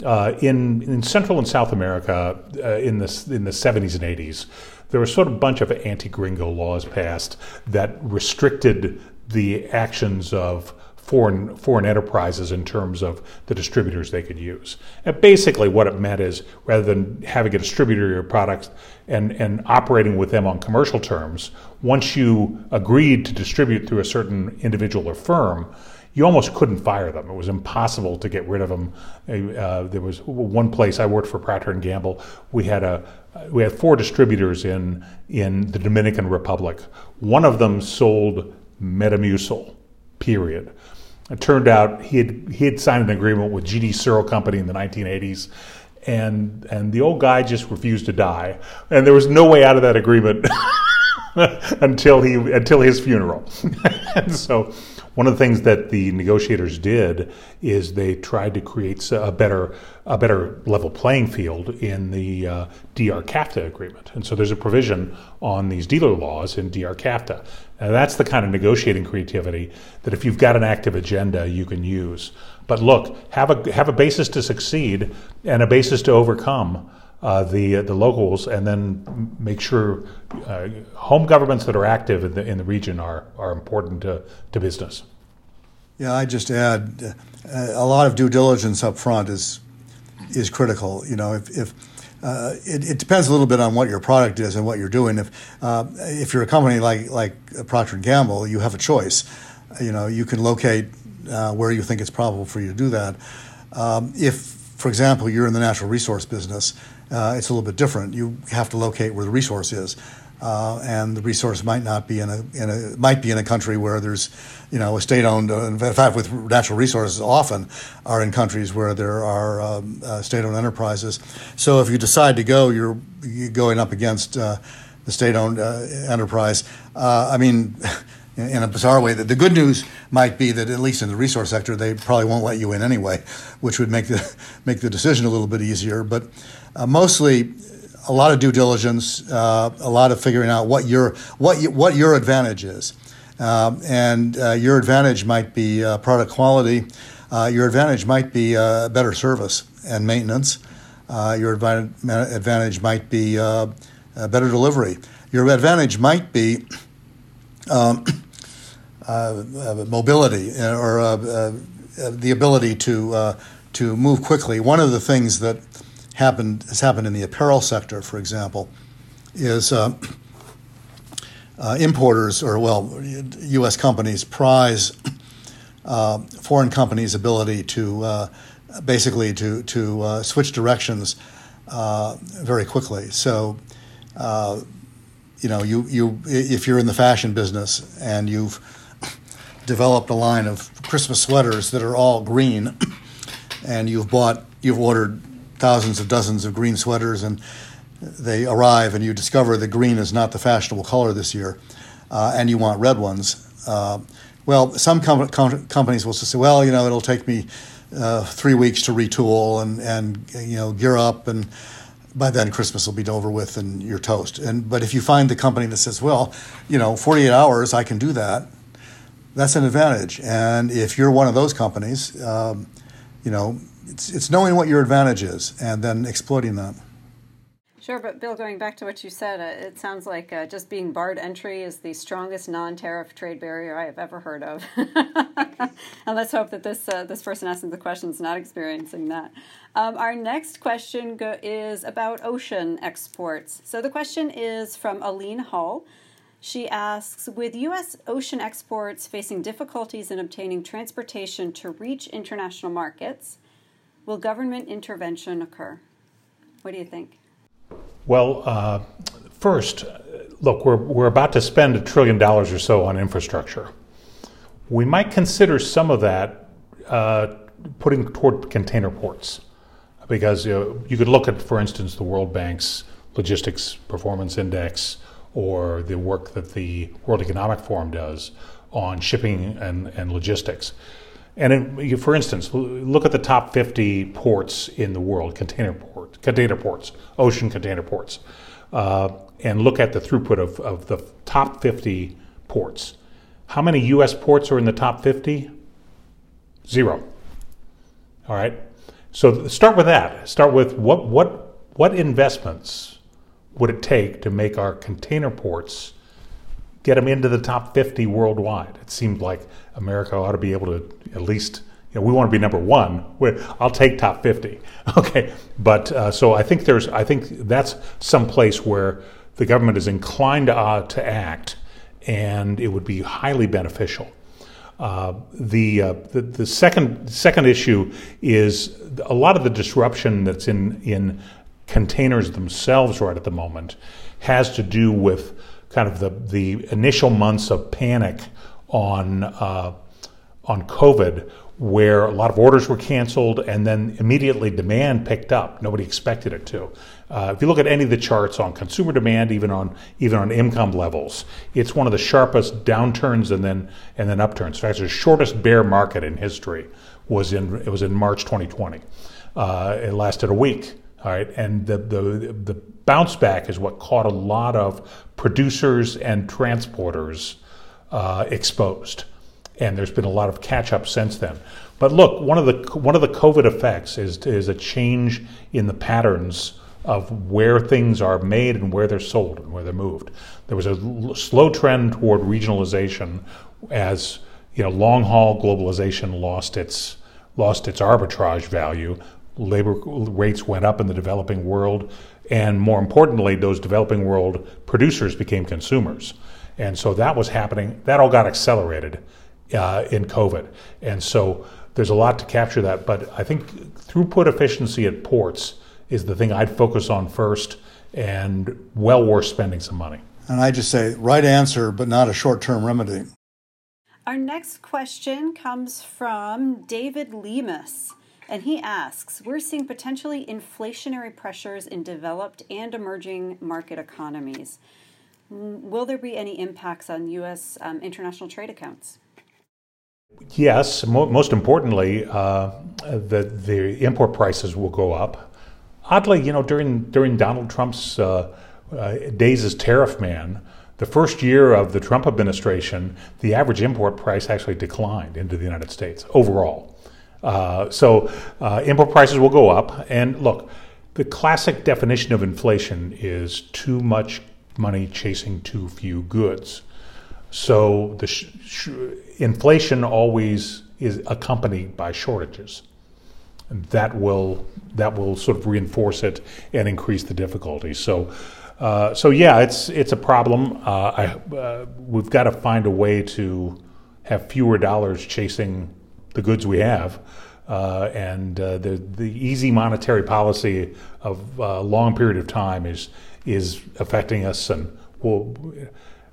Uh, in in Central and South America, uh, in the in the 70s and 80s, there was sort of a bunch of anti-gringo laws passed that restricted the actions of foreign foreign enterprises in terms of the distributors they could use. And basically, what it meant is rather than having a distributor of your products and and operating with them on commercial terms, once you agreed to distribute through a certain individual or firm. You almost couldn't fire them. It was impossible to get rid of them. Uh, there was one place I worked for Procter and Gamble. We had a we had four distributors in in the Dominican Republic. One of them sold Metamucil, period. It turned out he had he had signed an agreement with GD Searle Company in the 1980s, and and the old guy just refused to die, and there was no way out of that agreement until he until his funeral. and so one of the things that the negotiators did is they tried to create a better a better level playing field in the uh, DR CAFTA agreement. And so there's a provision on these dealer laws in DR CAFTA. That's the kind of negotiating creativity that if you've got an active agenda, you can use. But look, have a have a basis to succeed and a basis to overcome uh, the uh, the locals, and then make sure uh, home governments that are active in the, in the region are are important to, to business. Yeah, I just add uh, a lot of due diligence up front is is critical. You know, if, if uh, it, it, depends a little bit on what your product is and what you're doing. If uh, if you're a company like like Procter and Gamble, you have a choice. You know, you can locate uh, where you think it's probable for you to do that. Um, if, for example, you're in the natural resource business, uh, it's a little bit different. You have to locate where the resource is. Uh, and the resource might not be in a, in a might be in a country where there's you know a state owned uh, in fact with natural resources often are in countries where there are um, uh, state owned enterprises so if you decide to go you're, you're going up against uh, the state owned uh, enterprise I mean in a bizarre way the good news might be that at least in the resource sector they probably won't let you in anyway which would make the make the decision a little bit easier but uh, mostly a lot of due diligence, uh, a lot of figuring out what your what you, what your advantage is, um, and uh, your advantage might be uh, product quality. Uh, your advantage might be better service and maintenance. your advantage might be better delivery. Your advantage might be um, mobility or the ability to to move quickly. One of the things that happened has happened in the apparel sector, for example, is uh, uh, importers or well, U.S. companies prize uh, foreign companies' ability to uh, basically to to uh, switch directions uh, very quickly. So. you know, you, you if you're in the fashion business and you've developed a line of Christmas sweaters that are all green, and you've bought, you've ordered thousands of dozens of green sweaters, and they arrive and you discover the green is not the fashionable color this year, uh, and you want red ones. Uh, well, some com- com- companies will just say, well, you know, it'll take me uh, three weeks to retool and, and you know gear up, and by then Christmas will be over with and you're toast. And but if you find the company that says, well, you know, 48 hours I can do that, that's an advantage. And if you're one of those companies, um, you know, it's, it's knowing what your advantage is and then exploiting that. Sure, but Bill, going back to what you said, uh, it sounds like uh, just being barred entry is the strongest non-tariff trade barrier I have ever heard of. and let's hope that this uh, this person asking the question is not experiencing that. Um, our next question go- is about ocean exports. So the question is from Aline Hull. She asks With U.S. ocean exports facing difficulties in obtaining transportation to reach international markets, will government intervention occur? What do you think? Well, uh, first, look, we're, we're about to spend a trillion dollars or so on infrastructure. We might consider some of that uh, putting toward container ports because you, know, you could look at, for instance, the World Bank's Logistics Performance Index or the work that the World Economic Forum does on shipping and, and logistics. And in, for instance, look at the top 50 ports in the world, container ports, container ports, ocean container ports, uh, and look at the throughput of, of the top 50 ports. How many U.S. ports are in the top 50? Zero. All right. So start with that. Start with what what what investments would it take to make our container ports get them into the top 50 worldwide? It seems like America ought to be able to at least you know, we want to be number one. I'll take top 50. Okay. But uh, so I think there's, I think that's some place where the government is inclined to, uh, to act and it would be highly beneficial. Uh, the, uh, the, the second second issue is a lot of the disruption that's in in containers themselves right at the moment has to do with kind of the the initial months of panic on uh, on COVID, where a lot of orders were canceled and then immediately demand picked up. Nobody expected it to. Uh, if you look at any of the charts on consumer demand, even on even on income levels, it's one of the sharpest downturns and then and then upturns. In fact, the shortest bear market in history was in it was in March 2020. Uh, it lasted a week. All right, and the, the the bounce back is what caught a lot of producers and transporters uh, exposed and there's been a lot of catch up since then. But look, one of the one of the COVID effects is is a change in the patterns of where things are made and where they're sold and where they're moved. There was a slow trend toward regionalization as you know long haul globalization lost its lost its arbitrage value. Labor rates went up in the developing world, and more importantly, those developing world producers became consumers. And so that was happening. That all got accelerated uh, in COVID. And so there's a lot to capture that. But I think throughput efficiency at ports is the thing I'd focus on first and well worth spending some money. And I just say, right answer, but not a short term remedy. Our next question comes from David Lemus. And he asks We're seeing potentially inflationary pressures in developed and emerging market economies. Will there be any impacts on U.S. Um, international trade accounts? Yes, mo- most importantly, uh, the the import prices will go up. Oddly, you know, during during Donald Trump's uh, uh, days as tariff man, the first year of the Trump administration, the average import price actually declined into the United States overall. Uh, so uh, import prices will go up. And look, the classic definition of inflation is too much money chasing too few goods. So the sh- sh- inflation always is accompanied by shortages. That will that will sort of reinforce it and increase the difficulty. So, uh, so yeah, it's it's a problem. Uh, I, uh, we've got to find a way to have fewer dollars chasing the goods we have, uh, and uh, the the easy monetary policy of a long period of time is is affecting us, and will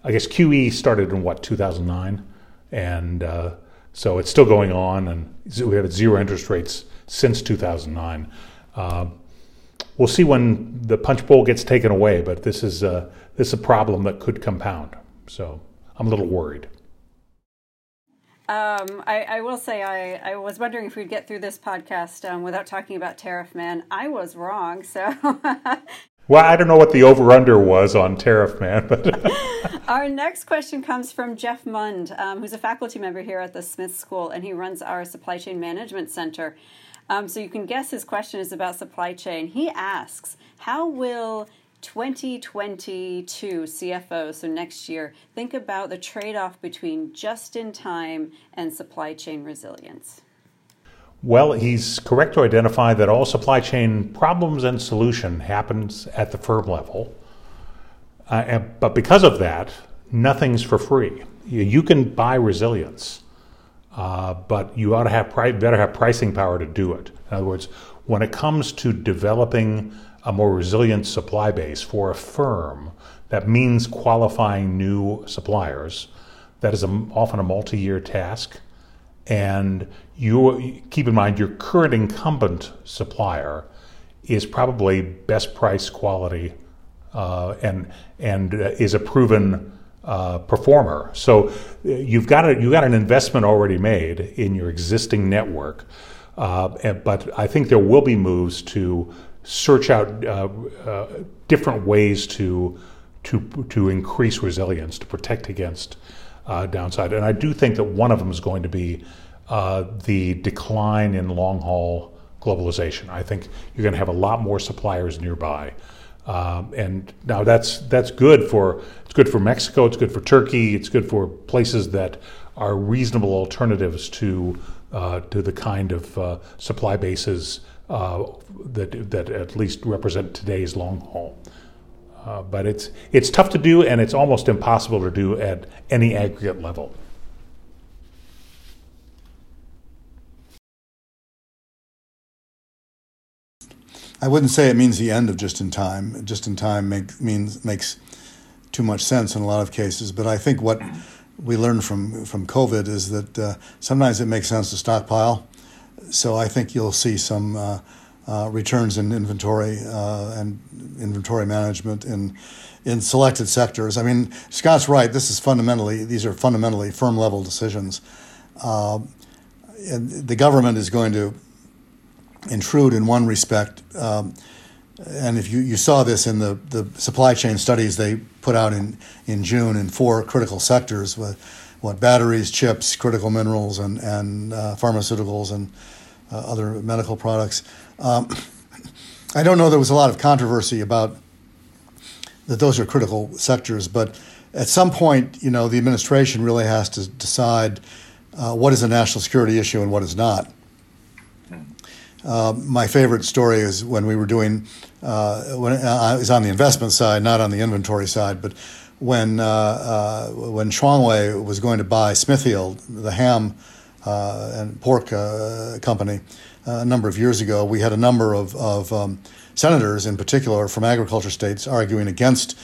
I guess QE started in what 2009, and uh, so it's still going on, and we have zero interest rates since 2009. Uh, we'll see when the punch bowl gets taken away. But this is this is a problem that could compound. So I'm a little worried. Um, I, I, will say I, I, was wondering if we'd get through this podcast um, without talking about Tariff Man. I was wrong, so. well, I don't know what the over under was on Tariff Man, but. our next question comes from Jeff Mund, um, who's a faculty member here at the Smith School, and he runs our Supply Chain Management Center. Um, so you can guess his question is about supply chain. He asks, How will 2022 CFO, so next year, think about the trade off between just in time and supply chain resilience? Well, he's correct to identify that all supply chain problems and solution happens at the firm level. Uh, but because of that, nothing's for free. You can buy resilience, uh, but you ought to have pri- better have pricing power to do it. In other words, when it comes to developing a more resilient supply base for a firm, that means qualifying new suppliers. That is a, often a multi year task. And you keep in mind your current incumbent supplier is probably best price quality uh, and, and uh, is a proven uh, performer. So uh, you've got, a, you've got an investment already made in your existing network. Uh, but I think there will be moves to search out uh, uh, different ways to to to increase resilience to protect against uh, downside. And I do think that one of them is going to be uh, the decline in long haul globalization. I think you're going to have a lot more suppliers nearby. Um, and now that's that's good for it's good for Mexico, it's good for Turkey, it's good for places that are reasonable alternatives to uh, to the kind of uh, supply bases uh, that that at least represent today's long haul. Uh, but it's it's tough to do, and it's almost impossible to do at any aggregate level. I wouldn't say it means the end of just in time. Just in time make, means makes too much sense in a lot of cases. But I think what we learned from from COVID is that uh, sometimes it makes sense to stockpile so I think you'll see some uh, uh, returns in inventory uh, and inventory management in in selected sectors. I mean, Scott's right. This is fundamentally these are fundamentally firm level decisions. Uh, and the government is going to intrude in one respect. Um, and if you, you saw this in the, the supply chain studies they put out in, in June in four critical sectors with what batteries, chips, critical minerals, and, and uh, pharmaceuticals and uh, other medical products. Um, I don't know there was a lot of controversy about that those are critical sectors, but at some point, you know, the administration really has to decide uh, what is a national security issue and what is not. Uh, my favorite story is when we were doing uh, when uh, I was on the investment side, not on the inventory side, but when uh, uh, when Shuanghui was going to buy Smithfield, the ham uh, and pork uh, company uh, a number of years ago, we had a number of, of um, senators, in particular from agriculture states, arguing against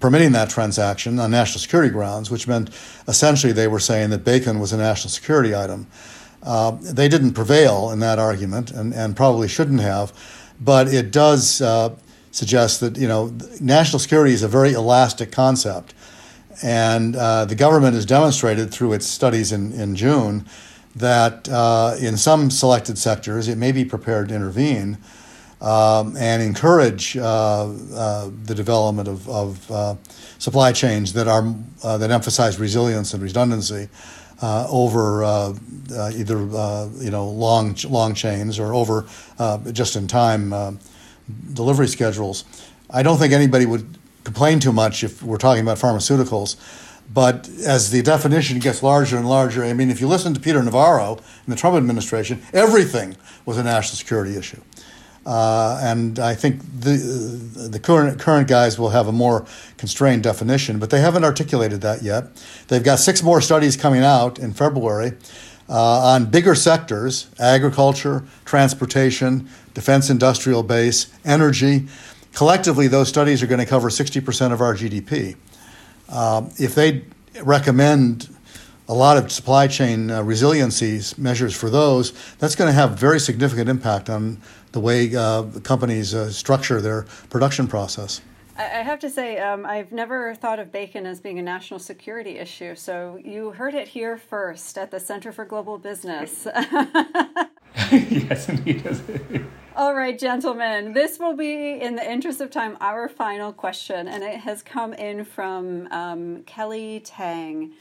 permitting that transaction on national security grounds, which meant essentially they were saying that bacon was a national security item. Uh, they didn't prevail in that argument and, and probably shouldn't have, but it does uh, suggest that you know national security is a very elastic concept, and uh, the government has demonstrated through its studies in, in June that uh, in some selected sectors it may be prepared to intervene um, and encourage uh, uh, the development of, of uh, supply chains that are uh, that emphasize resilience and redundancy uh, over either you know long long chains or over just in time delivery schedules. I don't think anybody would complain too much if we're talking about pharmaceuticals but as the definition gets larger and larger, I mean, if you listen to Peter Navarro in the Trump administration, everything was a national security issue. Uh, and I think the the current current guys will have a more constrained definition, but they haven't articulated that yet. They've got six more studies coming out in February on bigger sectors: agriculture, transportation, defense, industrial base, energy. Collectively, those studies are going to cover sixty percent of our GDP. Um, if they recommend a lot of supply chain uh, resiliency measures for those, that's going to have very significant impact on the way uh, companies uh, structure their production process. I have to say, um, I've never thought of bacon as being a national security issue. So you heard it here first at the Center for Global Business. yes, indeed. All right, gentlemen, this will be, in the interest of time, our final question, and it has come in from um, Kelly Tang.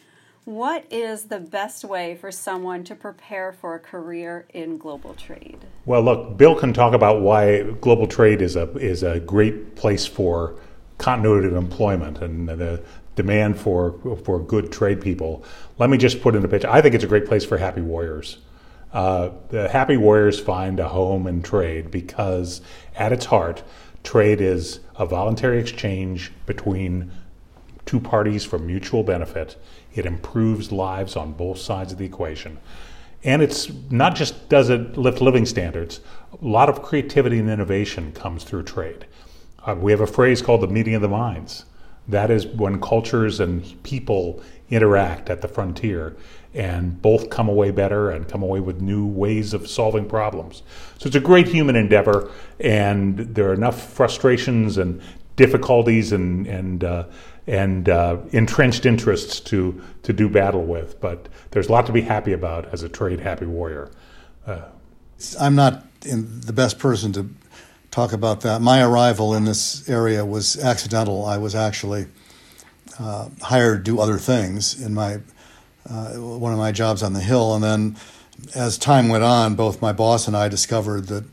What is the best way for someone to prepare for a career in global trade? Well, look, Bill can talk about why global trade is a is a great place for continuity of employment and the demand for for good trade people. Let me just put in a picture. I think it's a great place for happy warriors. Uh, the happy warriors find a home in trade because, at its heart, trade is a voluntary exchange between two parties for mutual benefit. It improves lives on both sides of the equation. And it's not just does it lift living standards, a lot of creativity and innovation comes through trade. Uh, we have a phrase called the meeting of the minds. That is when cultures and people interact at the frontier and both come away better and come away with new ways of solving problems. So it's a great human endeavor, and there are enough frustrations and difficulties and and uh, and uh, entrenched interests to to do battle with. But there's a lot to be happy about as a trade happy warrior. Uh, I'm not the best person to talk about that. My arrival in this area was accidental. I was actually uh, hired to do other things in my uh, one of my jobs on the Hill. And then as time went on, both my boss and I discovered that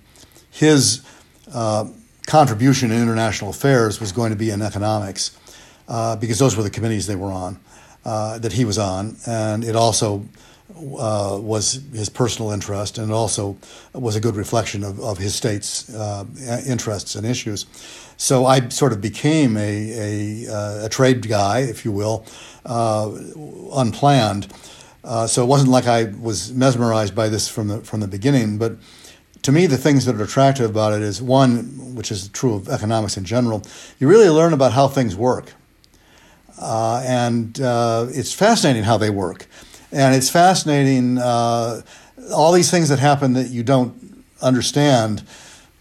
his uh, contribution in international affairs was going to be in economics uh, because those were the committees they were on, uh, that he was on. And it also uh, was his personal interest and also was a good reflection of, of his state's uh, interests and issues. So I sort of became a, a, a trade guy, if you will, uh, unplanned. Uh, so it wasn't like I was mesmerized by this from the from the beginning. But to me, the things that are attractive about it is one, which is true of economics in general. You really learn about how things work, uh, and uh, it's fascinating how they work, and it's fascinating uh, all these things that happen that you don't understand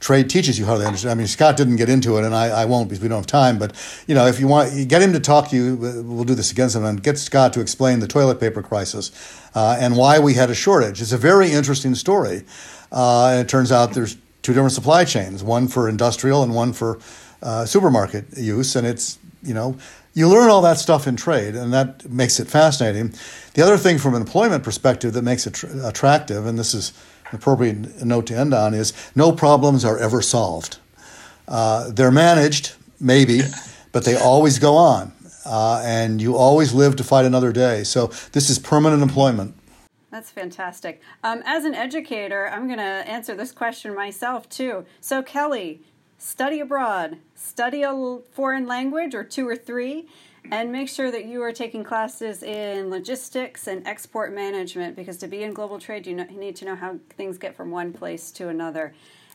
trade teaches you how to understand. I mean, Scott didn't get into it, and I, I won't because we don't have time. But you know, if you want, get him to talk to you. We'll do this again sometime. Get Scott to explain the toilet paper crisis uh, and why we had a shortage. It's a very interesting story. Uh, it turns out there's two different supply chains: one for industrial and one for uh, supermarket use. And it's you know, you learn all that stuff in trade, and that makes it fascinating. The other thing, from an employment perspective, that makes it tr- attractive, and this is an appropriate note to end on is no problems are ever solved. Uh, they're managed, maybe, but they always go on. Uh, and you always live to fight another day. So this is permanent employment. That's fantastic. Um, as an educator, I'm going to answer this question myself too. So, Kelly, study abroad, study a foreign language or two or three, and make sure that you are taking classes in logistics and export management because to be in global trade, you, know, you need to know how things get from one place to another.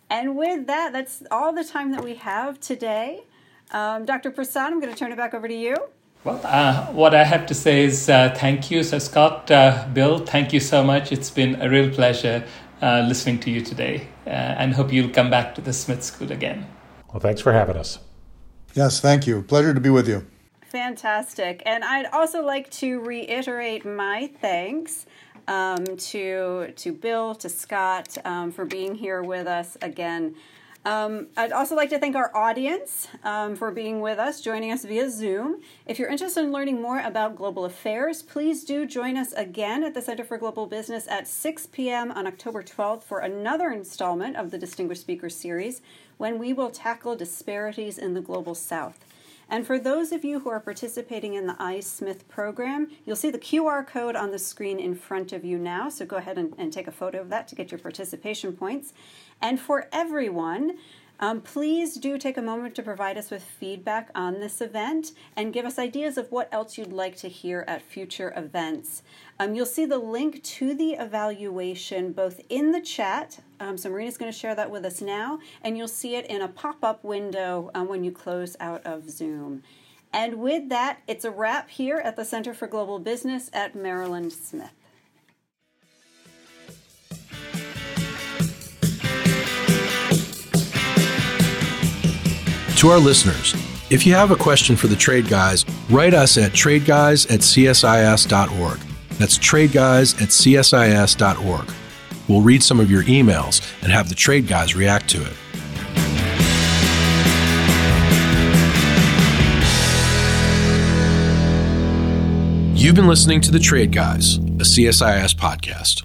And with that, that's all the time that we have today. Um, Dr. Prasad, I'm going to turn it back over to you. Well, uh, what I have to say is uh, thank you. So, Scott, uh, Bill, thank you so much. It's been a real pleasure uh, listening to you today uh, and hope you'll come back to the Smith School again. Well, thanks for having us. Yes, thank you. Pleasure to be with you. Fantastic. And I'd also like to reiterate my thanks um, to, to Bill, to Scott um, for being here with us again. Um, I'd also like to thank our audience um, for being with us, joining us via Zoom. If you're interested in learning more about global affairs, please do join us again at the Center for Global Business at 6 p.m. on October 12th for another installment of the Distinguished Speaker Series when we will tackle disparities in the Global South. And for those of you who are participating in the iSmith program, you'll see the QR code on the screen in front of you now. So go ahead and, and take a photo of that to get your participation points. And for everyone, um, please do take a moment to provide us with feedback on this event and give us ideas of what else you'd like to hear at future events. Um, you'll see the link to the evaluation both in the chat. Um, so Marina's going to share that with us now, and you'll see it in a pop up window um, when you close out of Zoom. And with that, it's a wrap here at the Center for Global Business at Maryland Smith. To our listeners, if you have a question for the Trade Guys, write us at tradeguys at csis.org. That's tradeguys at csis.org. We'll read some of your emails and have the Trade Guys react to it. You've been listening to The Trade Guys, a CSIS podcast.